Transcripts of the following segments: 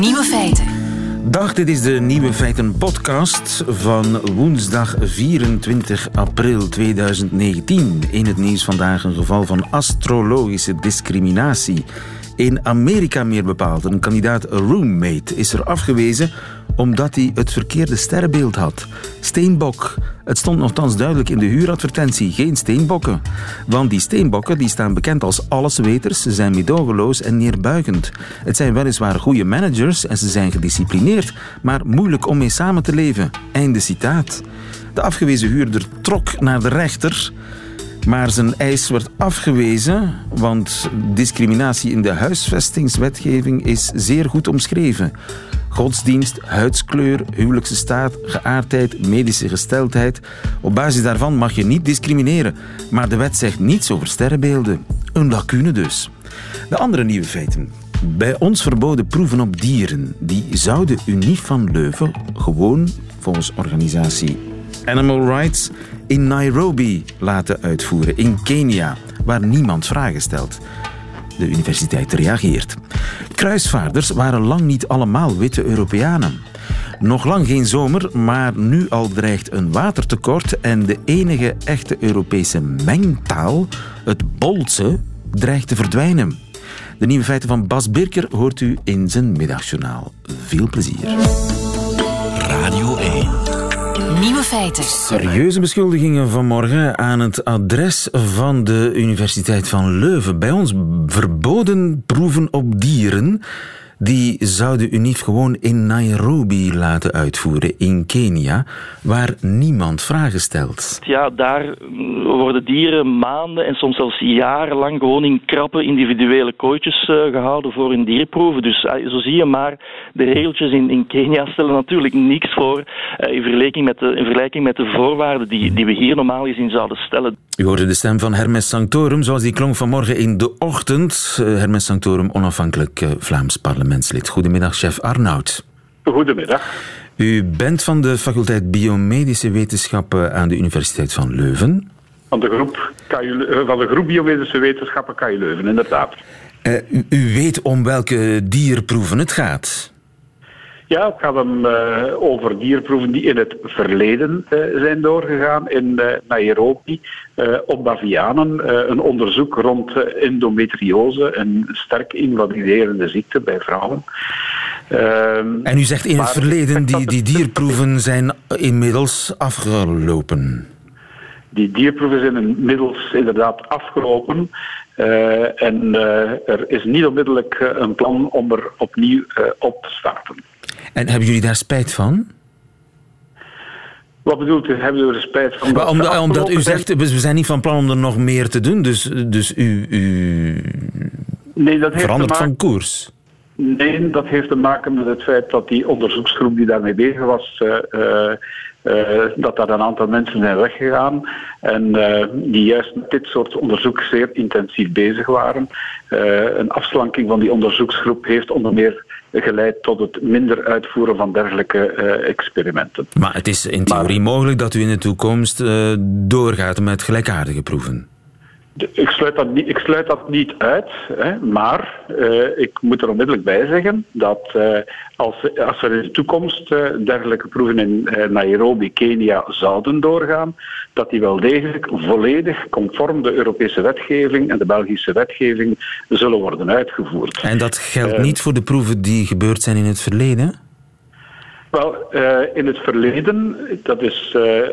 Nieuwe feiten. Dag, dit is de Nieuwe Feiten podcast van woensdag 24 april 2019. In het nieuws vandaag een geval van astrologische discriminatie. In Amerika meer bepaald. Een kandidaat roommate is er afgewezen omdat hij het verkeerde sterrenbeeld had. Steenbok. Het stond nogthans duidelijk in de huuradvertentie. Geen steenbokken. Want die steenbokken die staan bekend als allesweters. Ze zijn medogeloos en neerbuigend. Het zijn weliswaar goede managers en ze zijn gedisciplineerd, maar moeilijk om mee samen te leven. Einde citaat. De afgewezen huurder trok naar de rechter. Maar zijn eis werd afgewezen, want discriminatie in de huisvestingswetgeving is zeer goed omschreven. Godsdienst, huidskleur, huwelijkse staat, geaardheid, medische gesteldheid. Op basis daarvan mag je niet discrimineren. Maar de wet zegt niets over sterrenbeelden. Een lacune dus. De andere nieuwe feiten. Bij ons verboden proeven op dieren, die zouden Unie van Leuven gewoon, volgens organisatie Animal Rights, in Nairobi laten uitvoeren, in Kenia, waar niemand vragen stelt. De universiteit reageert. Kruisvaarders waren lang niet allemaal witte Europeanen. Nog lang geen zomer, maar nu al dreigt een watertekort en de enige echte Europese mengtaal, het Bolse, dreigt te verdwijnen. De nieuwe feiten van Bas Birker hoort u in zijn middagjournaal. Veel plezier. Radio 1. Nieuwe feiten. Serieuze beschuldigingen vanmorgen aan het adres van de Universiteit van Leuven. Bij ons verboden proeven op dieren. Die zouden UNIF gewoon in Nairobi laten uitvoeren, in Kenia, waar niemand vragen stelt. Ja, daar worden dieren maanden en soms zelfs jarenlang gewoon in krappe individuele kooitjes uh, gehouden voor hun dierproeven. Dus uh, zo zie je maar, de regeltjes in, in Kenia stellen natuurlijk niks voor uh, in, vergelijking met de, in vergelijking met de voorwaarden die, die we hier normaal gezien zouden stellen. U hoorde de stem van Hermes Sanctorum, zoals die klonk vanmorgen in de ochtend. Hermes Sanctorum, onafhankelijk Vlaams parlementslid. Goedemiddag, chef Arnoud. Goedemiddag. U bent van de faculteit Biomedische Wetenschappen aan de Universiteit van Leuven. Van de groep, KU, van de groep Biomedische Wetenschappen KU Leuven, inderdaad. Uh, u, u, weet om welke dierproeven het gaat? Ja, het gaat om, uh, over dierproeven die in het verleden uh, zijn doorgegaan in Nairobi op bavianen. een onderzoek rond endometriose, een sterk invaliderende ziekte bij vrouwen. Ehm, en u zegt in het verleden, die, die dierproeven zijn inmiddels afgelopen. Die dierproeven zijn inmiddels inderdaad afgelopen. Uh, en uh, er is niet onmiddellijk uh, een plan om er opnieuw op te starten. En hebben jullie daar spijt van? Wat bedoelt u? Hebben we er spijt van? Maar omdat, omdat u zegt, we zijn niet van plan om er nog meer te doen, dus, dus u, u nee, dat heeft verandert van koers. Nee, dat heeft te maken met het feit dat die onderzoeksgroep die daarmee bezig was, uh, uh, dat daar een aantal mensen zijn weggegaan en die juist met dit soort onderzoek zeer intensief bezig waren. een afslanking van die onderzoeksgroep heeft onder meer geleid tot het minder uitvoeren van dergelijke experimenten. Maar het is in theorie maar, mogelijk dat u in de toekomst doorgaat met gelijkaardige proeven. Ik sluit dat niet, ik sluit dat niet uit, hè, maar uh, ik moet er onmiddellijk bij zeggen dat uh, als, als er in de toekomst uh, dergelijke proeven in Nairobi, Kenia zouden doorgaan, dat die wel degelijk volledig conform de Europese wetgeving en de Belgische wetgeving zullen worden uitgevoerd. En dat geldt niet voor de proeven die gebeurd zijn in het verleden? Wel, uh, in het verleden, dat is, uh, uh,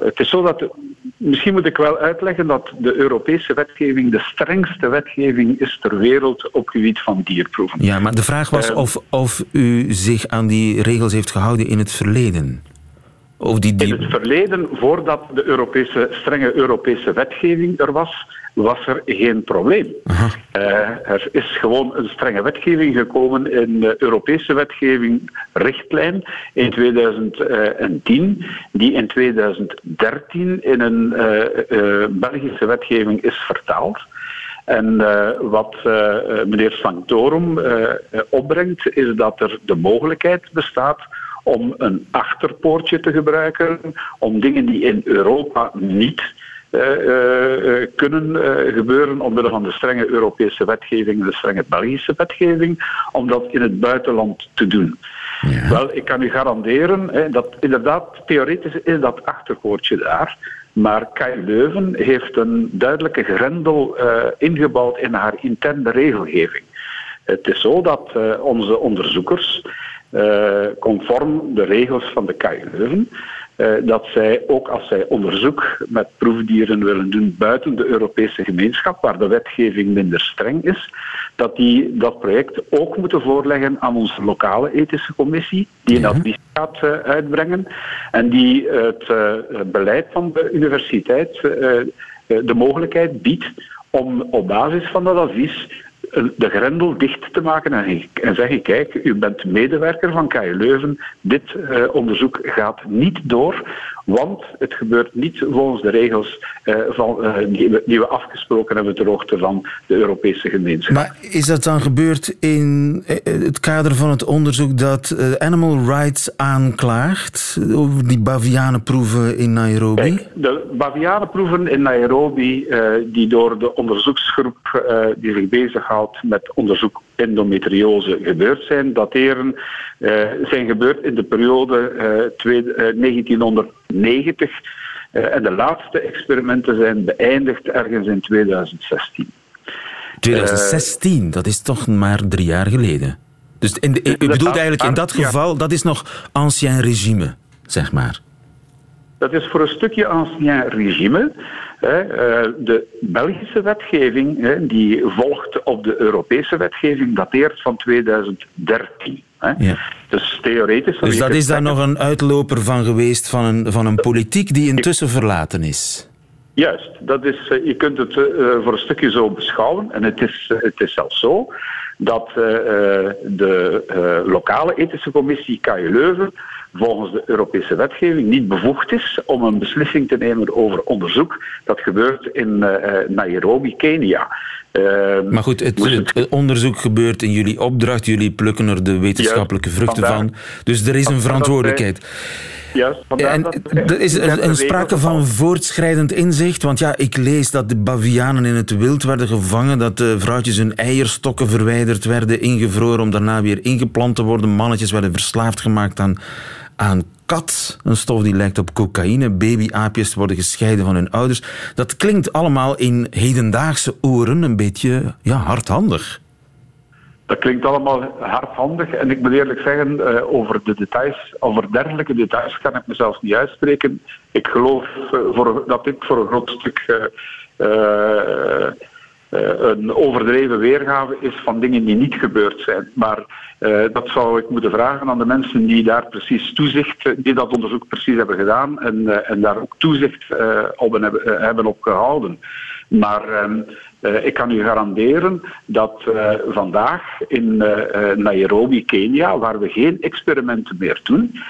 het is zo dat, misschien moet ik wel uitleggen dat de Europese wetgeving de strengste wetgeving is ter wereld op gebied van dierproeven. Ja, maar de vraag was of, of u zich aan die regels heeft gehouden in het verleden. Of die, die... In het verleden, voordat de Europese, strenge Europese wetgeving er was, was er geen probleem. Uh, er is gewoon een strenge wetgeving gekomen in de Europese wetgeving richtlijn in 2010, die in 2013 in een uh, uh, Belgische wetgeving is vertaald. En uh, wat uh, meneer Sanctorum uh, opbrengt, is dat er de mogelijkheid bestaat om een achterpoortje te gebruiken, om dingen die in Europa niet kunnen gebeuren omwille van de strenge Europese wetgeving en de strenge Belgische wetgeving, om dat in het buitenland te doen. Ja. Wel, ik kan u garanderen hè, dat inderdaad, theoretisch is dat achterpoortje daar. Maar KU Leuven heeft een duidelijke grendel uh, ingebouwd in haar interne regelgeving. Het is zo dat uh, onze onderzoekers, uh, conform de regels van de KU Leuven, dat zij ook als zij onderzoek met proefdieren willen doen buiten de Europese gemeenschap, waar de wetgeving minder streng is, dat die dat project ook moeten voorleggen aan onze lokale ethische commissie, die een ja. advies gaat uh, uitbrengen en die het uh, beleid van de universiteit de mogelijkheid biedt om op basis van dat advies de grendel dicht te maken en, en zeggen, kijk, u bent medewerker van KU Leuven, dit uh, onderzoek gaat niet door, want het gebeurt niet volgens de regels uh, van, uh, die, we, die, we, afgesproken hebben ter hoogte van de Europese gemeenschap. Maar is dat dan gebeurd in het kader van het onderzoek dat Animal Rights aanklaagt over die bavianenproeven in Nairobi? Kijk, de bavianenproeven in Nairobi, die door de onderzoeksgroep die zich bezighoudt met onderzoek endometriose gebeurd zijn, dateren uh, zijn gebeurd in de periode uh, twee, uh, 1990 en de laatste experimenten zijn beëindigd ergens in 2016. 2016, dat is toch maar drie jaar geleden. Dus in de, u bedoelt eigenlijk in dat geval, dat is nog ancien regime, zeg maar. Dat is voor een stukje ancien regime. Eh, de Belgische wetgeving, die volgt op de Europese wetgeving, dateert van 2013. Ja. Dus theoretisch... Dus dat is daar nog een uitloper van geweest van een, van een politiek die intussen verlaten is? Juist, dat is, eh, je kunt het uh, voor een stukje zo beschouwen. En het is, het is zelfs zo dat de lokale ethische commissie KU Leuven volgens de Europese wetgeving niet bevoegd is om een beslissing te nemen over onderzoek dat gebeurt in uh, Nairobi, Kenia. Uh, maar goed, het, het, onderzoek gebeurt in jullie opdracht, jullie plukken er de wetenschappelijke vruchten van. Dus er is een verantwoordelijkheid. Juist, en er is een, een sprake van voortschrijdend inzicht, want ja, ik lees dat de bavianen in het wild werden gevangen, dat de vrouwtjes hun eierstokken verwijderd werden, ingevroren om daarna weer ingeplant te worden, mannetjes werden verslaafd gemaakt aan aan kat, een stof die lijkt op cocaïne. Babyaapjes worden gescheiden van hun ouders. Dat klinkt allemaal in hedendaagse oren een beetje ja, hardhandig. Dat klinkt allemaal hardhandig en ik moet eerlijk zeggen, uh, over de details, over dergelijke details kan ik mezelf niet uitspreken. Ik geloof uh, voor, dat dit voor een groot stuk uh, een overdreven weergave is van dingen die niet gebeurd zijn. Maar uh, dat zou ik moeten vragen aan de mensen die daar precies toezicht, die dat onderzoek precies hebben gedaan en, en daar ook toezicht op hebben, hebben op gehouden. Maar ehm, ik kan u garanderen dat vandaag in Nairobi, Kenia, waar we geen experimenten meer doen,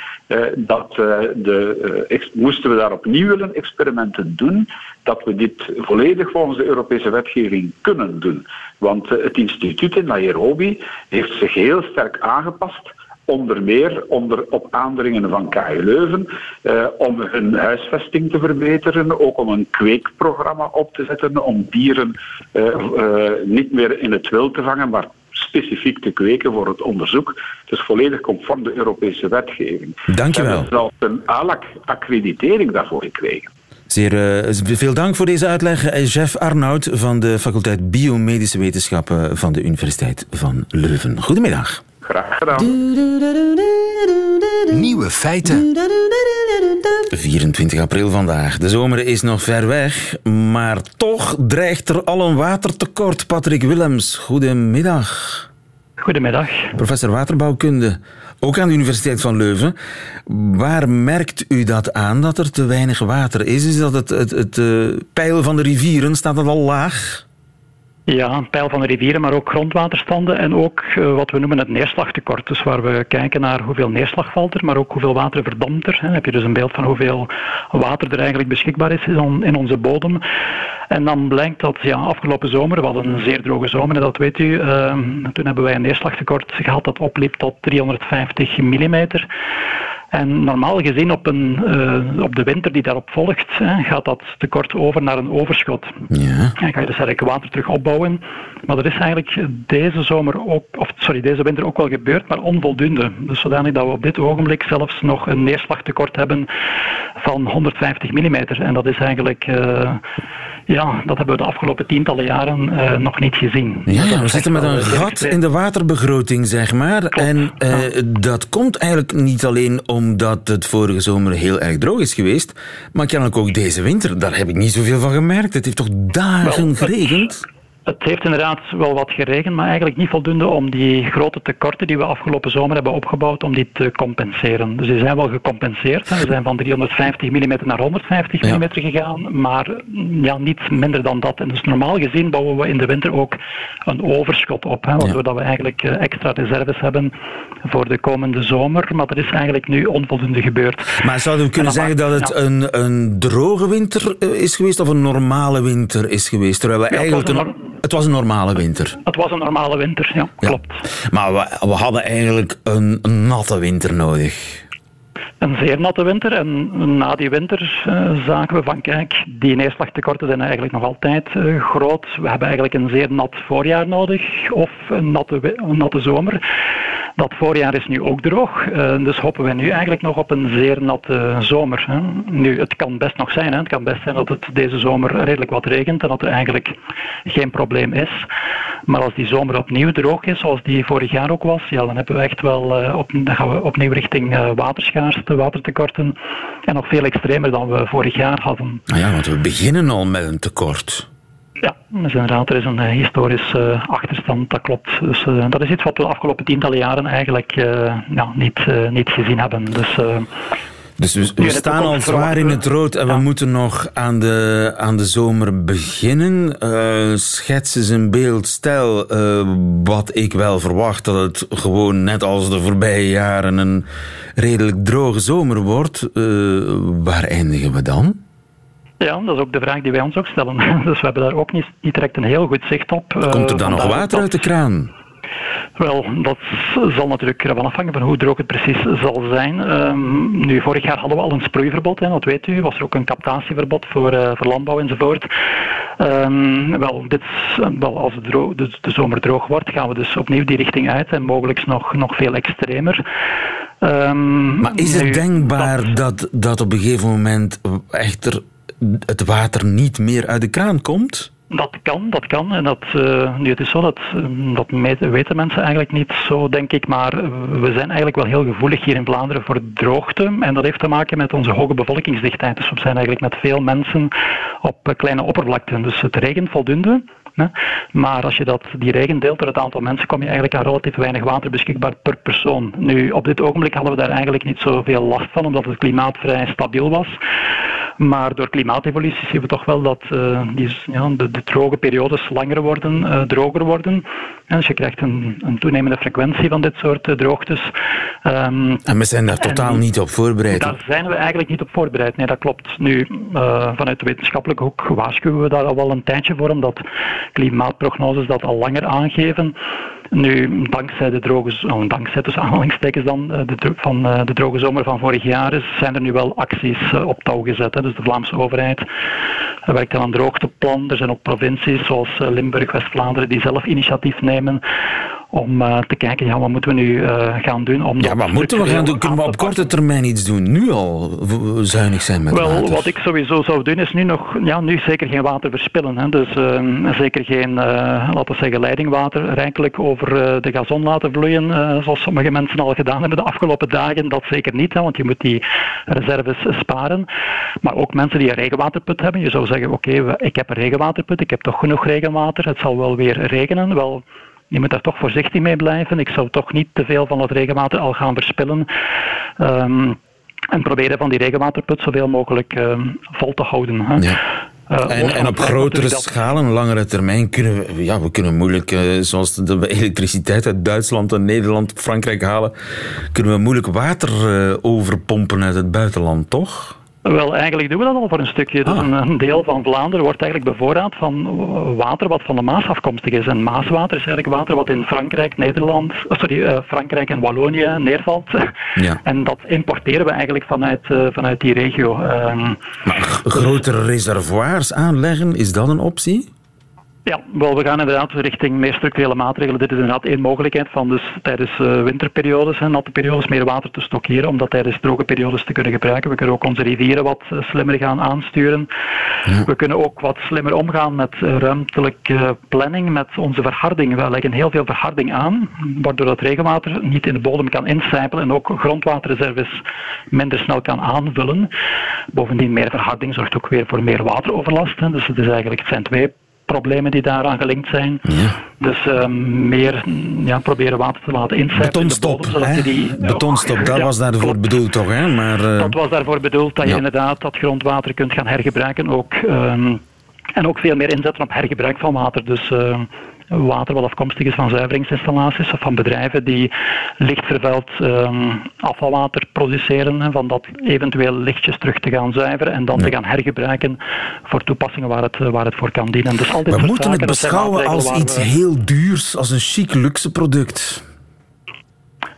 dat de, moesten we daar opnieuw willen experimenten doen, dat we dit volledig volgens de Europese wetgeving kunnen doen. Want het instituut in Nairobi heeft zich heel sterk aangepast onder meer onder, op aandringen van KU Leuven, eh, om hun huisvesting te verbeteren, ook om een kweekprogramma op te zetten, om dieren eh, eh, niet meer in het wild te vangen, maar specifiek te kweken voor het onderzoek. Het is volledig conform de Europese wetgeving. Dank je wel. We hebben zelfs een ALAC-accreditering daarvoor gekregen. Zeer uh, veel dank voor deze uitleg. Jeff Arnoud van de faculteit Biomedische Wetenschappen van de Universiteit van Leuven. Goedemiddag. Graag gedaan. Nieuwe feiten. 24 april vandaag. De zomer is nog ver weg, maar toch dreigt er al een watertekort. Patrick Willems, goedemiddag. Goedemiddag. Professor waterbouwkunde, ook aan de Universiteit van Leuven. Waar merkt u dat aan, dat er te weinig water is? Is dat het, het, het, uh, peil van de rivieren, staat dat al laag? Ja, een peil van de rivieren, maar ook grondwaterstanden en ook uh, wat we noemen het neerslagtekort. Dus waar we kijken naar hoeveel neerslag valt er, maar ook hoeveel water verdampt er. Dan heb je dus een beeld van hoeveel water er eigenlijk beschikbaar is in onze bodem. En dan blijkt dat ja, afgelopen zomer, we hadden een zeer droge zomer, dat weet u, uh, toen hebben wij een neerslagtekort gehad dat opliep tot 350 millimeter. En normaal gezien op, een, uh, op de winter die daarop volgt, hè, gaat dat tekort over naar een overschot. Ja. En ga je dus eigenlijk water terug opbouwen. Maar dat is eigenlijk deze zomer ook, of sorry, deze winter ook wel gebeurd, maar onvoldoende. Dus zodanig dat we op dit ogenblik zelfs nog een neerslagtekort hebben van 150 mm. En dat is eigenlijk, uh, ja, dat hebben we de afgelopen tientallen jaren uh, nog niet gezien. Ja, we zitten met een gat in de waterbegroting, zeg maar. en dat komt eigenlijk niet alleen omdat het vorige zomer heel erg droog is geweest, maar kennelijk ook deze winter. Daar heb ik niet zoveel van gemerkt. Het heeft toch dagen geregend? Het heeft inderdaad wel wat geregend, maar eigenlijk niet voldoende om die grote tekorten die we afgelopen zomer hebben opgebouwd, om die te compenseren. Dus die zijn wel gecompenseerd. We zijn van 350 mm naar 150 mm gegaan, maar ja, niet minder dan dat. En dus normaal gezien bouwen we in de winter ook een overschot op, hè, waardoor we eigenlijk eh, extra reserves hebben voor de komende zomer. Maar dat is eigenlijk nu onvoldoende gebeurd. Maar zouden we kunnen zeggen dat het een, een droge winter eh, is geweest of een normale winter is geweest? Terwijl we eigenlijk een het was een normale winter. Het was een normale winter, ja, klopt. Maar we, we hadden eigenlijk een, natte winter nodig. Een zeer natte winter. En na die winter uh, zagen we van, kijk, die neerslagtekorten zijn eigenlijk nog altijd uh, groot. We hebben eigenlijk een zeer nat voorjaar nodig of een natte, een natte zomer. Dat voorjaar is nu ook droog, uh, dus hopen we nu eigenlijk nog op een zeer natte zomer. Nu, het kan best nog zijn, hè. het kan best zijn dat het deze zomer redelijk wat regent en dat er eigenlijk geen probleem is. Maar als die zomer opnieuw droog is, zoals die vorig jaar ook was, ja, dan hebben we echt wel uh, op, dan gaan we opnieuw richting uh, waterschaarste, watertekorten en nog veel extremer dan we vorig jaar hadden. Nou ja, want we beginnen al met een tekort. Ja, dus inderdaad, er is een uh, historische uh, achterstand, dat klopt. Dus uh, dat is iets wat we de afgelopen tientallen jaren eigenlijk ja, niet, niet gezien hebben. Dus, dus we, we staan al zwaar in het rood en we moeten nog aan de, aan de zomer beginnen. schets eens een beeld. Stel, wat ik wel verwacht, dat het gewoon net als de voorbije jaren een redelijk droge zomer wordt. waar eindigen we dan? Ja, dat is ook de vraag die wij ons ook stellen. Dus we hebben daar ook niet, niet direct een heel goed zicht op. Komt er dan nog water uit de kraan? Wel, dat zal natuurlijk ervan afhangen van hoe droog het precies zal zijn. Um, nu, vorig jaar hadden we al een sproeiverbod, hè, dat weet u. Was er ook een captatieverbod voor, uh, voor landbouw enzovoort. Um, wel, dit, wel, als de, de, de, zomer droog wordt, gaan we dus opnieuw die richting uit en mogelijk nog, nog veel extremer. Um, maar is het denkbaar dat, dat, dat op een gegeven moment echter het water niet meer uit de kraan komt? Dat kan, dat kan. En dat, uh, nu, het is zo dat, dat weten mensen eigenlijk niet zo, denk ik. Maar we zijn eigenlijk wel heel gevoelig hier in Vlaanderen voor droogte. En dat heeft te maken met onze hoge bevolkingsdichtheid. Dus we zijn eigenlijk met veel mensen op kleine oppervlakten. Dus het regent voldoende. Maar als je dat, die regen deelt door het aantal mensen, kom je eigenlijk aan relatief weinig water beschikbaar per persoon. Nu, op dit ogenblik hadden we daar eigenlijk niet zoveel last van, omdat het klimaat vrij stabiel was. Maar door klimaatevolutie zien we toch wel dat uh, die, ja, de, de, droge periodes langer worden, uh, droger worden. En dus je krijgt een, een, toenemende frequentie van dit soort uh, droogtes. Um, en we zijn daar totaal niet op voorbereid? Daar zijn we eigenlijk niet op voorbereid. Nee, dat klopt. Nu, vanuit de wetenschappelijke hoek waarschuwen we daar al wel een tijdje voor, omdat klimaatprognoses dat al langer aangeven. Nu, dankzij de droge, oh, dankzij aanhalingstekens dan, eh, de, van eh, de droge zomer van vorig jaar zijn er nu wel acties eh, op touw gezet. Dus de Vlaamse overheid werkt aan een droogteplan. Er zijn ook provincies zoals Limburg, West-Vlaanderen die zelf initiatief nemen om uh, te kijken, ja, wat moeten we nu uh, gaan doen? Om ja, wat moeten we gaan doen? Kunnen we op korte termijn iets doen? Nu al zuinig zijn met Wel, water? wat ik sowieso zou doen is nu nog, ja, nu zeker geen water verspillen. Hè. Dus uh, zeker geen, laten we zeggen, leidingwater rijkelijk over de gazon laten vloeien, zoals sommige mensen al gedaan hebben de afgelopen dagen. Dat zeker niet, hè, want je moet die reserves sparen. Maar ook mensen die een regenwaterput hebben. Je zou zeggen, oké, ik heb een regenwaterput, ik heb toch genoeg regenwater, het zal wel weer regenen. Wel, je moet daar toch voorzichtig mee blijven. Ik zou toch niet te veel van het regenwater al gaan verspillen. Um, en proberen van die regenwaterput zoveel mogelijk um, vol te houden. Hè. Ja. Uh, en, en, op grotere schaal en langere termijn kunnen we, ja, we kunnen moeilijk, uh, zoals de elektriciteit uit Duitsland en Nederland, Frankrijk halen, kunnen we moeilijk water uh, overpompen uit het buitenland, toch? Wel, eigenlijk doen we dat al voor een stukje. Dus ah. een, deel van Vlaanderen wordt eigenlijk bevoorraad van water wat van de Maas afkomstig is. En Maaswater is eigenlijk water wat in Frankrijk, Nederland, oh, sorry, uh, Frankrijk en Wallonië neervalt. Ja. En dat importeren we eigenlijk vanuit, uh, vanuit die regio. Uh, maar grotere reservoirs aanleggen, is dat een optie? Ja, wel, we gaan inderdaad richting meer structurele maatregelen. Dit is inderdaad één mogelijkheid van dus tijdens uh, winterperiodes en natte periodes meer water te stockeren, om dat tijdens droge periodes te kunnen gebruiken. We kunnen ook onze rivieren wat uh, slimmer gaan aansturen. We kunnen ook wat slimmer omgaan met uh, ruimtelijke planning, met onze verharding. We leggen heel veel verharding aan, waardoor dat regenwater niet in de bodem kan incijpelen en ook grondwaterreserves minder snel kan aanvullen. Bovendien, meer verharding zorgt ook weer voor meer wateroverlast. Dus het, is eigenlijk, het zijn twee problemen die daaraan gelinkt zijn. Ja. Dus um, meer ja, proberen water te laten incijpen Betonstop, in de bodem, die... Betonstop, dat was daarvoor bedoeld toch? Hè? Maar, uh... Dat was daarvoor bedoeld dat je inderdaad dat grondwater kunt gaan hergebruiken. Ook, um, en ook veel meer inzetten op hergebruik van water. Dus... Uh, water wat afkomstig is van zuiveringsinstallaties of van bedrijven die licht vervuild ehm, afvalwater produceren en van dat eventueel lichtjes terug te gaan zuiveren en dan te gaan hergebruiken voor toepassingen waar het, waar het voor kan dienen. Dus altijd we moeten het beschouwen als iets heel duurs, als een chic luxe product.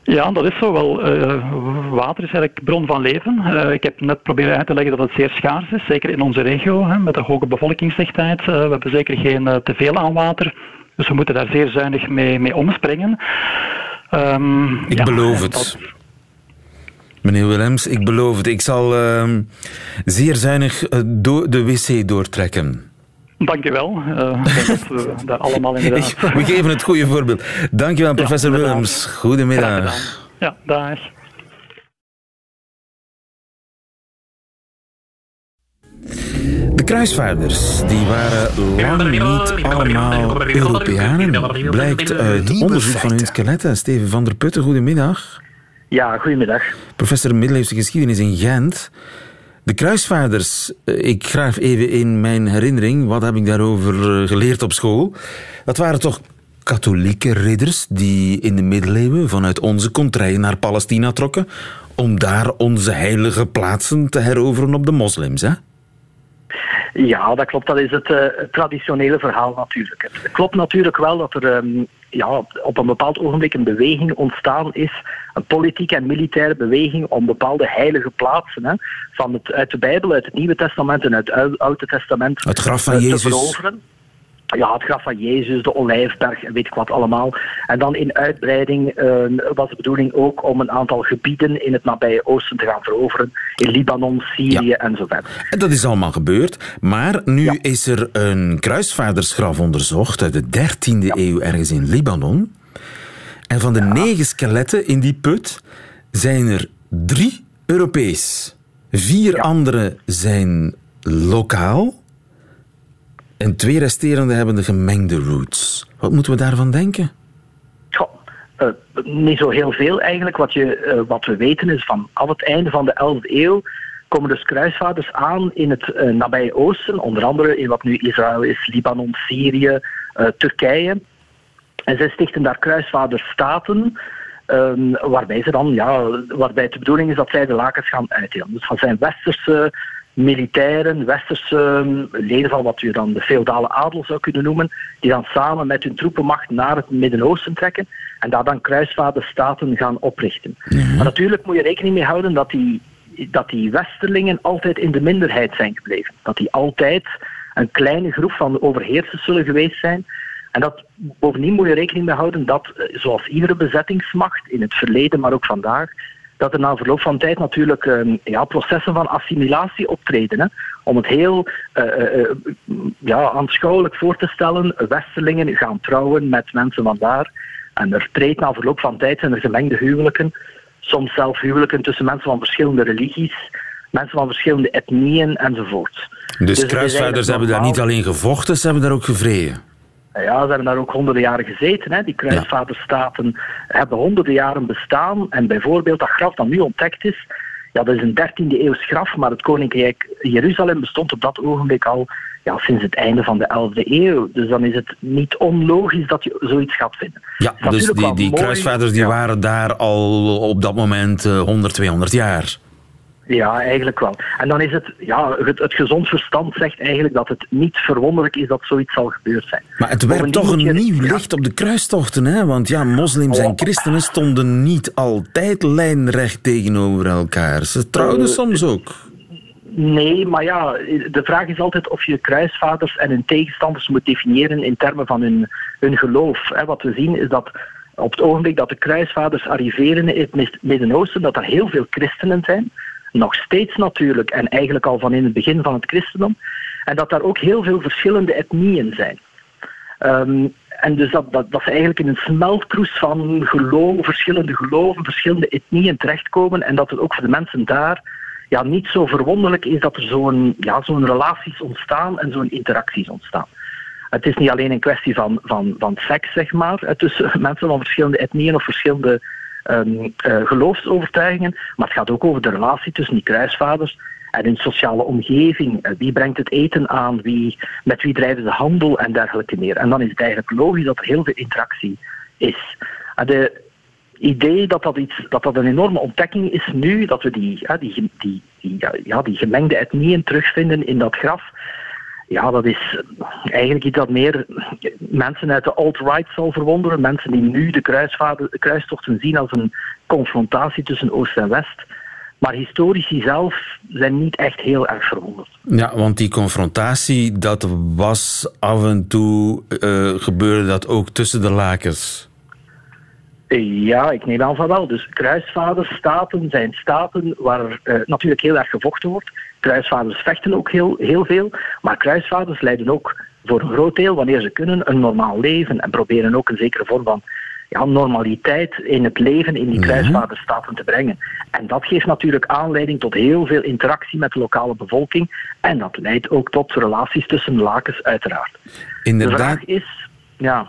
Ja, dat is zo wel. Uh, water is eigenlijk bron van leven. Uh, ik heb net proberen uit te leggen dat het zeer schaars is, zeker in onze regio, hè, met een hoge bevolkingsdichtheid. Uh, we hebben zeker geen teveel aan water. Dus we moeten daar zeer zuinig mee, mee omspringen. Um, ik beloof het. Meneer Willems, ik beloof het. Ik zal uh, zeer zuinig uh, de wc doortrekken. Dank je wel. Uh, dat we daar allemaal inderdaad... we geven het goede voorbeeld. Dank je wel, professor Willems. Goedemiddag. Ja, dag. Kruisvaarders die waren lang niet allemaal Europeanen, blijkt uit onderzoek van hun skeletten. Steven van der Putten, goedemiddag. Ja, goedemiddag. Professor middeleeuwse geschiedenis in Gent. De kruisvaarders, eh, ik graaf even in mijn herinnering, wat heb ik daarover eh, geleerd op school? Dat waren toch katholieke ridders die in de middeleeuwen vanuit onze contraien naar Palestina trokken om daar onze heilige plaatsen te heroveren op de moslims, hè? Ja, dat klopt. Dat is het, uh, traditionele verhaal natuurlijk. Het klopt natuurlijk wel dat er um, ja, op een bepaald ogenblik een beweging ontstaan is, een politieke en militaire beweging om bepaalde heilige plaatsen hè, van het, uit de Bijbel, uit het Nieuwe Testament en uit het Oude Testament het graf van te Jezus. veroveren ja, het graf van Jezus, de Olijfberg en weet ik wat allemaal. En dan in uitbreiding uh, was de bedoeling ook om een aantal gebieden in het nabije oosten te gaan veroveren. In Libanon, Syrië ja. en zo verder. En dat is allemaal gebeurd. Maar nu ja. is er een kruisvaardersgraf onderzocht uit de 13e ja. eeuw ergens in Libanon. En van de negen skeletten in die put zijn er drie Europees. Vier andere zijn lokaal. En twee resterende hebben de gemengde roots. Wat moeten we daarvan denken? Uh, niet zo heel veel eigenlijk. Wat, je, uh, wat we weten is van af het einde van de 11e eeuw komen dus kruisvaarders aan in het uh, nabije oosten. Onder andere in wat nu Israël is, Libanon, Syrië, Turkije. En zij stichten daar kruisvaardersstaten. Um, waarbij ze dan, ja, waarbij de bedoeling is dat zij de lakens gaan uitdelen. Dus van zijn westerse militairen, westerse ehm, leden van wat je dan de feodale adel zou kunnen noemen, die dan samen met hun troepenmacht naar het Midden-Oosten trekken en daar dan kruisvaarderstaten gaan oprichten. Maar natuurlijk moet je rekening mee houden dat die, dat die westerlingen altijd in de minderheid zijn gebleven. Dat die altijd een kleine groep van overheersers zullen geweest zijn. En dat, bovendien moet je rekening mee houden dat, eh, zoals iedere bezettingsmacht in het verleden, maar ook vandaag, dat er na verloop van tijd natuurlijk uh, ja, processen van assimilatie optreden. Hè. Om het heel uh, uh, ja, aanschouwelijk voor te stellen, westerlingen gaan trouwen met mensen van daar. En er treedt na verloop van tijd zijn er gemengde huwelijken, soms zelfs huwelijken tussen mensen van verschillende religies, mensen van verschillende etnieën enzovoort. Dus, dus kruisvaarders hebben daar niet alleen gevochten, ze hebben daar ook gevreden. Ja, ze hebben daar ook honderden jaren gezeten. Hè. Die kruisvaderstaten hebben honderden jaren bestaan. En bijvoorbeeld dat graf dat nu ontdekt is, ja, dat is een 13e eeuws graf, maar het koninkrijk Jeruzalem bestond op dat ogenblik al ja, sinds het einde van de 11e eeuw. Dus dan is het niet onlogisch dat je zoiets gaat vinden. Ja, dus die, die kruisvaders die ja. waren daar al op dat moment uh, 100, 200 jaar. Ja, eigenlijk wel. En dan is het, ja, het, het gezond verstand zegt eigenlijk dat het niet verwonderlijk is dat zoiets zal gebeurd zijn. Maar het werpt toch een nieuw licht op de kruistochten, hè? Want ja, moslims en oh. christenen stonden niet altijd lijnrecht tegenover elkaar. Ze trouwden uh, soms ook. Nee, maar ja, de vraag is altijd of je kruisvaders en hun tegenstanders moet definiëren in termen van hun, hun geloof. Wat we zien is dat op het ogenblik dat de kruisvaders arriveren in het Midden-Oosten, dat er heel veel christenen zijn nog steeds natuurlijk, en eigenlijk al van in het begin van het christendom. En dat daar ook heel veel verschillende etnieën zijn. Ehm, en dus dat, dat, ze eigenlijk in een smeltkroes van geloven, verschillende geloven, verschillende etnieën terechtkomen. En dat het ook voor de mensen daar ja, niet zo verwonderlijk is dat er zo'n ja, zo'n relaties ontstaan en zo'n interacties ontstaan. Het is niet alleen een kwestie van, van, van seks, zeg maar, tussen mensen van verschillende etnieën of verschillende um, geloofsovertuigingen, maar het gaat ook over de relatie tussen die kruisvaders en hun sociale omgeving. Uh, wie brengt het eten aan? Wie, met wie drijven ze handel en dergelijke meer? En dan is het eigenlijk logisch dat er heel veel interactie is. En de idee dat dat, iets, dat dat een enorme ontdekking is nu, dat we die, die, die, die, ja, die gemengde etnieën terugvinden in dat graf, ja, dat is eigenlijk iets dat meer mensen uit de alt-right zal verwonderen. Mensen die nu de, kruistochten zien als een confrontatie tussen Oost en West. Maar historici zelf zijn niet echt heel erg verwonderd. Ja, want die confrontatie, dat was af en toe, uh, gebeurde dat ook tussen de lakens. Ja, ik neem aan van wel. Dus kruisvaderstaten zijn staten waar uh, natuurlijk heel erg gevochten wordt. Kruisvaders vechten ook heel, heel veel, maar kruisvaders leiden ook voor een groot deel, wanneer ze kunnen, een normaal leven en proberen ook een zekere vorm van ja, normaliteit in het leven in die mhm. kruisvaderstaten te brengen. En dat geeft natuurlijk aanleiding tot heel veel interactie met de lokale bevolking en dat leidt ook tot relaties tussen lakens uiteraard. Inderdaad. De vraag is, ja,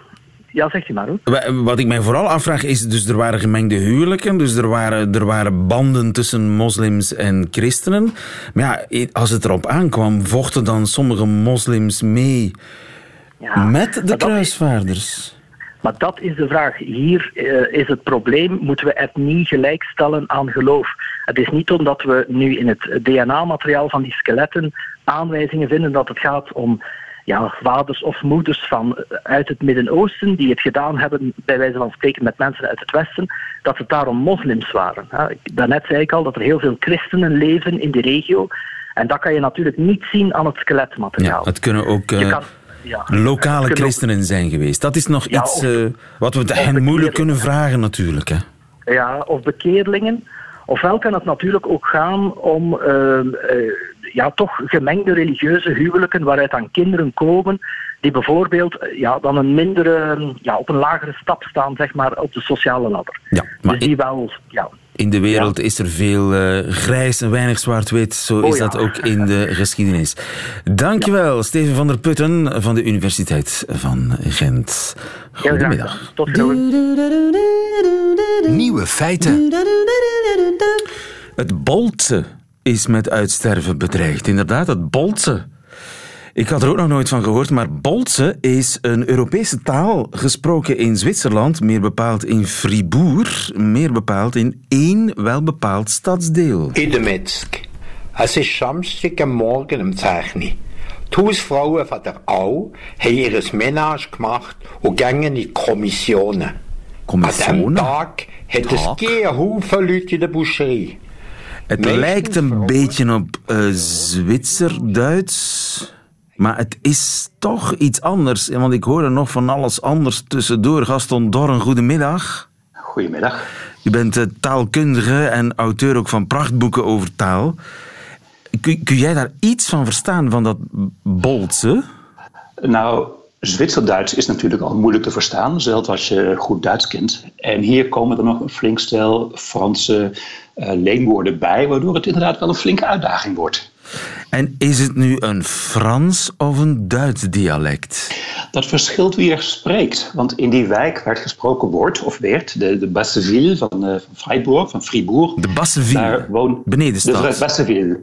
ja, zegt u maar hoor. Wat ik mij vooral afvraag is, dus er waren gemengde huwelijken, dus er waren, er waren banden tussen moslims en christenen. Maar ja, als het erop aankwam, vochten dan sommige moslims mee ja, met de kruisvaarders? maar dat is de vraag. Hier uh, is het probleem, moeten we het niet gelijkstellen aan geloof. Het is niet omdat we nu in het DNA-materiaal van die skeletten aanwijzingen vinden dat het gaat om ja, vaders of moeders van, eh, uit het Midden-Oosten die het gedaan hebben, bij wijze van spreken, met mensen uit het Westen, dat het daarom moslims waren. Daarnet zei ik al dat er heel veel christenen leven in die regio. En dat kan je natuurlijk niet zien aan het skeletmateriaal. Ja, het kunnen ook uh, ja, lokale christenen zijn geweest. Dat is nog iets uh, wat we hen moeilijk kunnen vragen natuurlijk. Hè? Ja, of bekeerlingen. Ofwel kan het natuurlijk ook gaan om uh, ja, toch gemengde religieuze huwelijken waaruit dan kinderen komen die bijvoorbeeld eh, ja, dan een mindere, ja, op een lagere stap staan zeg maar, op de sociale ladder. Ja, maar dus die wel, ja. In de wereld is er veel uh, grijs en weinig zwart-wit. Zo is oh dat ook in de geschiedenis. Dankjewel, ja. Steven van der Putten van de Universiteit van Gent. Goedemiddag. Tot ziens. Nieuwe feiten. Het Boltse is met uitsterven bedreigd. Inderdaad, het Boltse. Ik had er ook nog nooit van gehoord, maar Boltse is een Europese taal gesproken in Zwitserland, meer bepaald in Fribourg, meer bepaald in één welbepaald stadsdeel. Idemetsk. Es ist Samstagmorgen im Zeichni. Tus Frauen von der Au haben ihres Menage gemacht und gingen in Kommissionen. Kommissionen? An dem Tag hat es geen Leute in der Boucherie. Het lijkt een beetje op uh, Zwitser-Duits. Maar het is toch iets anders. Want ik hoor er nog van alles anders tussendoor. Gaston Dorn, goedemiddag. Goedemiddag. U bent uh, taalkundige en auteur ook van prachtboeken over taal. Kun, kun jij daar iets van verstaan, van dat Boltse? Nou, Zwitserduits is natuurlijk al moeilijk te verstaan, zelfs als je goed Duits kent. En hier komen er nog een flink stel Franse uh, leenwoorden bij, waardoor het inderdaad wel een flinke uitdaging wordt. En is het nu een Frans of een Duits dialect? Dat verschilt wie er spreekt. Want in die wijk waar het gesproken wordt, of werd, de, de Basseville van, uh, van Freiburg, van Fribourg. De Basseville, daar woont, benedenstad. De Basseville.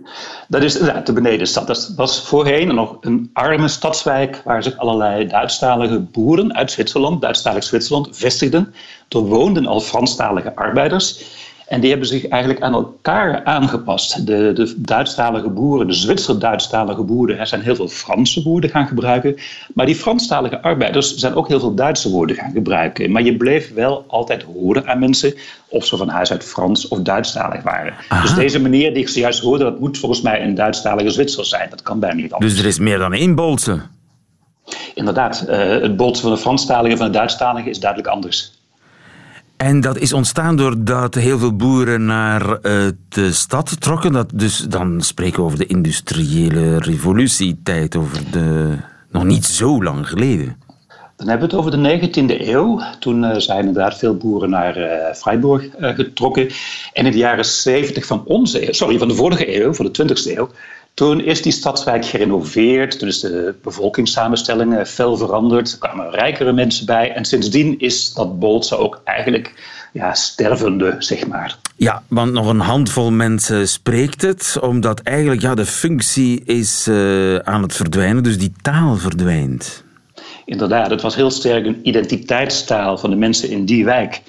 Dat is de benedenstad. Dat was voorheen nog een arme stadswijk waar zich allerlei Duitsstalige boeren uit Zwitserland, Duitsstalig Zwitserland, vestigden. Er woonden al Franstalige arbeiders. En die hebben zich eigenlijk aan elkaar aangepast. De, de Duitsstalige boeren, de Zwitser-Duitsstalige boeren, er zijn heel veel Franse woorden gaan gebruiken. Maar die Franstalige arbeiders zijn ook heel veel Duitse woorden gaan gebruiken. Maar je bleef wel altijd horen aan mensen of ze van huis uit Frans of Duitsstalig waren. Dus deze meneer die ik zojuist hoorde, dat moet volgens mij een Duitsstalige Zwitser zijn. Dat kan bijna niet anders. Dus er is meer dan één Bolse? Inderdaad, uh, het bolse van de Franstalige en van de Duitsstalige is duidelijk anders. En dat is ontstaan doordat heel veel boeren naar uh, de stad trokken. Dat, dus dan spreken we over de industriële revolutietijd, over de nog niet zo lang geleden. Dan hebben we het over de 19e eeuw. Toen uh, zijn inderdaad veel boeren naar uh, Freiburg getrokken. En in de jaren 70 van onze eeuw, sorry, van de vorige eeuw, van de 20e eeuw, toen is die stadswijk gerenoveerd, toen is de bevolkingssamenstelling fel veranderd, er kwamen rijkere mensen bij en sindsdien is dat Boltse ook eigenlijk ja, stervende, zeg maar. Ja, want nog een handvol mensen spreekt het, omdat eigenlijk ja, de functie is uh, aan het verdwijnen, dus die taal verdwijnt. Inderdaad, het was heel sterk een identiteitstaal van de mensen in die wijk.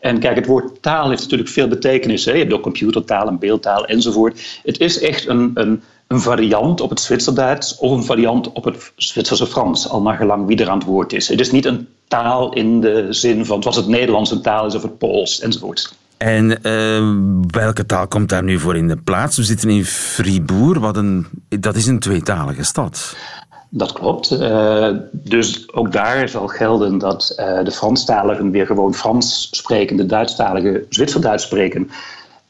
En kijk, het woord taal heeft natuurlijk veel betekenis. Hè? Je hebt ook computertaal en beeldtaal enzovoort. Het is echt een, een een variant op het Zwitserduits of een variant op het Zwitserse Frans, al naar gelang wie er aan het woord is. Het is niet een taal in de zin van zoals het Nederlands een taal is of het Pools enzovoort. En uh, welke taal komt daar nu voor in de plaats? We zitten in Fribourg, wat een, dat is een tweetalige stad. Dat klopt. Uh, dus ook daar zal gelden dat uh, de Franstaligen weer gewoon Frans spreken, de Duitsstaligen Zwitserduits spreken.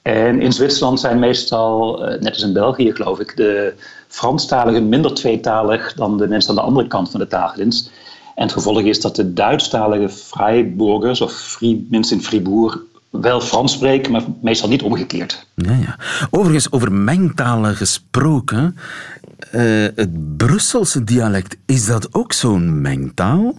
En in Zwitserland zijn meestal, eh, net als in België geloof ik, de Franstaligen minder tweetalig dan de mensen aan de andere kant van de tafelgrens. En het gevolg is dat de Duitsstalige Freiburgers of mensen in Fribourg wel Frans spreken, maar meestal niet omgekeerd. Ja, ja. Overigens, over mengtalen gesproken, uh, het Brusselse dialect, is dat ook zo'n mengtaal?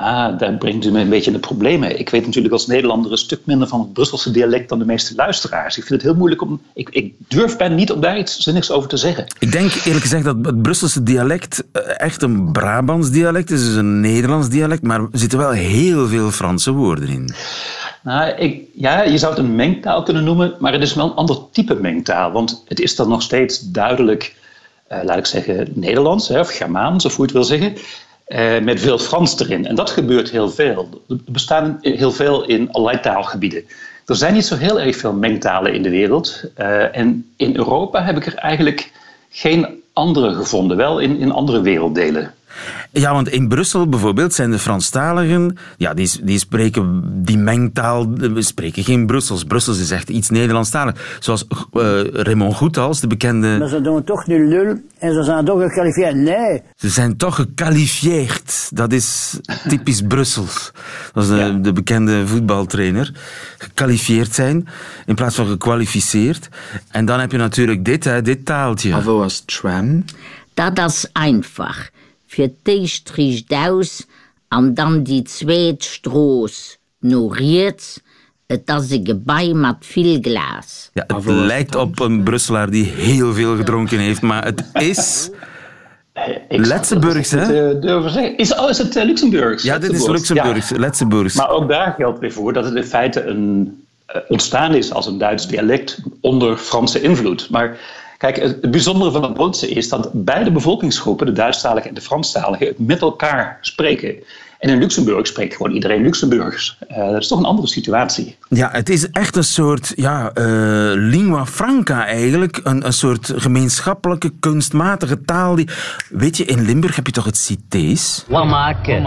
Ah, daar brengt u me een beetje in de problemen. Ik weet natuurlijk als Nederlander een stuk minder van het Brusselse dialect dan de meeste luisteraars. Ik vind het heel moeilijk om. Ik, ik durf bijna niet om daar iets zinnigs over te zeggen. Ik denk eerlijk gezegd dat het Brusselse dialect eh, echt een Brabants dialect is, dus een Nederlands dialect, maar er zitten wel heel veel Franse woorden in. Nou, ik, ja, je zou het een mengtaal kunnen noemen, maar het is wel een ander type mengtaal. Want het is dan nog steeds duidelijk, uh, laat ik zeggen, Nederlands hè, of Germaans, of hoe je het wil zeggen. Uh, met veel Frans erin. En dat gebeurt heel veel. Er bestaan heel veel in allerlei taalgebieden. Er zijn niet zo heel erg veel mengtalen in de wereld. Uh, en in Europa heb ik er eigenlijk geen andere gevonden. Wel in, in andere werelddelen. Ja, want in Brussel bijvoorbeeld zijn de Franstaligen, ja, die, die spreken die mengtaal, we spreken geen Brussels. Brussels is echt iets Nederlandstalig. Zoals uh, Raymond Goethals, de bekende... Maar ze doen toch nu lul en ze zijn toch gekwalificeerd. Nee. Ze zijn toch gekwalificeerd. Dat is typisch Brussels. Dat is de, de bekende voetbaltrainer. Gekwalificeerd zijn in plaats van gekwalificeerd. En dan heb je natuurlijk dit, hè, dit taaltje. Aber was tram? Dat is einfach fir Teichtrich daus an dann die zweet Stroos noriert, et dat se gebei mat veel glas. Ja, het lijkt op een Brusselaar die heel veel gedronken heeft, maar het is... Letzenburgs, hè? Uh, is, oh, is het uh, Luxemburgs? Ja, dit is Luxemburgs, ja. Letzenburgs. Maar ook daar geldt weer voor dat het in feite een, ontstaan is als een Duits dialect onder Franse invloed. Maar Kijk, het bijzondere van het Bootse is dat beide bevolkingsgroepen, de Duitsstaligen en de Franstaligen, het met elkaar spreken. En in Luxemburg spreekt gewoon iedereen Luxemburgs. Uh, dat is toch een andere situatie. Ja, het is echt een soort ja, uh, lingua franca eigenlijk. Een, een soort gemeenschappelijke, kunstmatige taal. Die... Weet je, in Limburg heb je toch het Citees? Wat maken?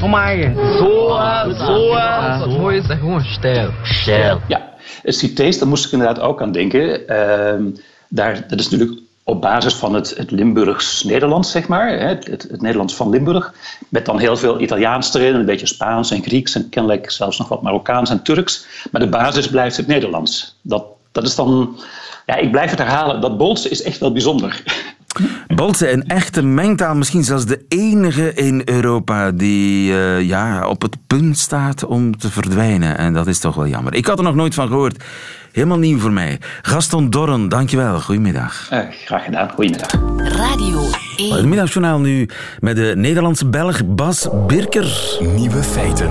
Wat maken? Zo, zo. Het mooie is gewoon stijl. Stijl. Ja, het Citees, daar moest ik inderdaad ook aan denken. Uh, daar, dat is natuurlijk op basis van het, Limburgs-Nederlands, zeg maar. Het, het, het, Nederlands van Limburg. Met dan heel veel Italiaans erin, een beetje Spaans en Grieks en kennelijk zelfs nog wat Marokkaans en Turks. Maar de basis blijft het Nederlands. Dat, dat is dan, ja, ik blijf het herhalen, dat Bolse is echt wel bijzonder. Bolse, een echte mengtaal, misschien zelfs de enige in Europa die uh, ja, op het punt staat om te verdwijnen. En dat is toch wel jammer. Ik had er nog nooit van gehoord. Helemaal nieuw voor mij. Gaston Dorren, dankjewel. Goedemiddag. Uh, graag gedaan. Goedemiddag. Radio 1. Het middagjournaal nu met de Nederlandse Belg Bas Birker. Nieuwe feiten.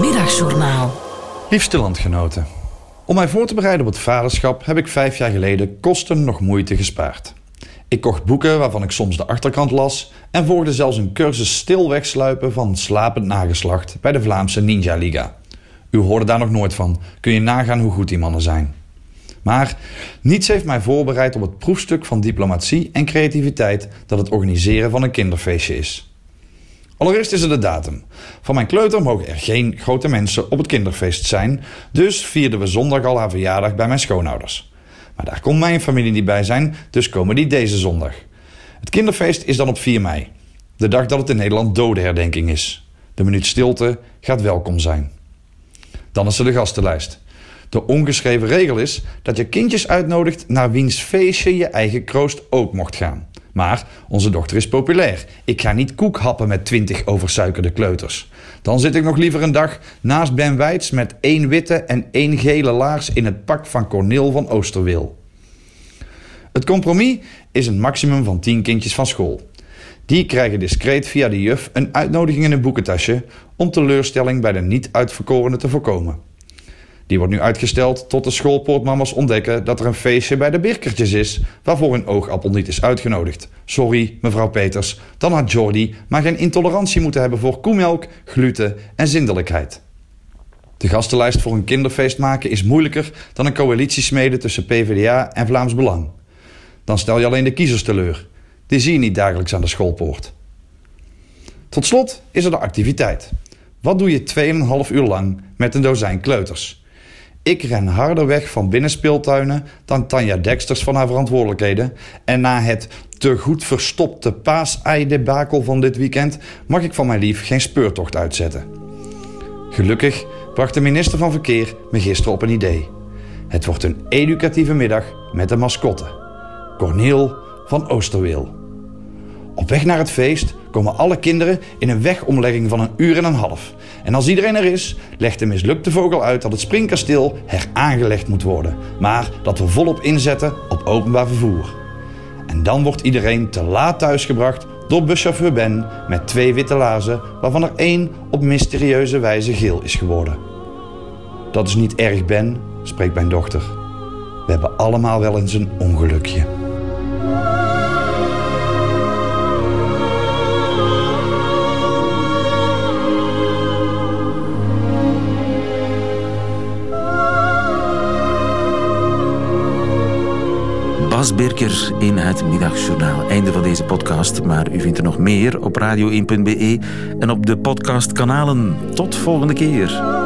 Middagjournaal. Liefste landgenoten. Om mij voor te bereiden op het vaderschap heb ik vijf jaar geleden kosten nog moeite gespaard. Ik kocht boeken waarvan ik soms de achterkant las en volgde zelfs een cursus stil wegsluipen van slapend nageslacht bij de Vlaamse Ninja Liga. U hoorde daar nog nooit van. Kun je nagaan hoe goed die mannen zijn. Maar niets heeft mij voorbereid op het proefstuk van diplomatie en creativiteit dat het organiseren van een kinderfeestje is. Allereerst is er de datum. Van mijn kleuter mogen er geen grote mensen op het kinderfeest zijn, dus vierden we zondag al haar verjaardag bij mijn schoonouders. Maar daar kon mijn familie niet bij zijn, dus komen die deze zondag. Het kinderfeest is dan op 4 mei, de dag dat het in Nederland dodenherdenking is. De minuut stilte gaat welkom zijn. Dan is er de gastenlijst. De ongeschreven regel is dat je kindjes uitnodigt naar wiens feestje je eigen kroost ook mocht gaan. Maar onze dochter is populair. Ik ga niet koek happen met twintig oversuikerde kleuters. Dan zit ik nog liever een dag naast Ben Weits met één witte en één gele laars in het pak van Corneel van Oosterwil. Het compromis is een maximum van 10 kindjes van school. Die krijgen discreet via de juf een uitnodiging in een boekentasje om teleurstelling bij de niet uitverkorenen te voorkomen. Die wordt nu uitgesteld tot de schoolpoortmama's ontdekken dat er een feestje bij de Birkertjes is waarvoor een oogappel niet is uitgenodigd. Sorry, mevrouw Peters, dan had Jordi maar geen intolerantie moeten hebben voor koemelk, gluten en zindelijkheid. De gastenlijst voor een kinderfeest maken is moeilijker dan een coalitie smeden tussen PvdA en Vlaams Belang. Dan stel je alleen de kiezers teleur. Die zie je niet dagelijks aan de schoolpoort. Tot slot is er de activiteit. Wat doe je 2,5 uur lang met een dozijn kleuters? Ik ren harder weg van binnenspeeltuinen dan Tanja Deksters van haar verantwoordelijkheden. En na het te goed verstopte paasei-debakel van dit weekend mag ik van mijn lief geen speurtocht uitzetten. Gelukkig bracht de minister van Verkeer me gisteren op een idee. Het wordt een educatieve middag met een mascotte. Corneel van Oosterweel. Op weg naar het feest komen alle kinderen in een wegomlegging van een uur en een half. En als iedereen er is, legt de mislukte vogel uit dat het springkasteel heraangelegd moet worden. Maar dat we volop inzetten op openbaar vervoer. En dan wordt iedereen te laat thuisgebracht door buschauffeur Ben met twee witte lazen, waarvan er één op mysterieuze wijze geel is geworden. Dat is niet erg, Ben, spreekt mijn dochter. We hebben allemaal wel eens een ongelukje. Bas in het Middagjournaal. Einde van deze podcast, maar u vindt er nog meer op radio1.be en op de podcastkanalen. Tot volgende keer.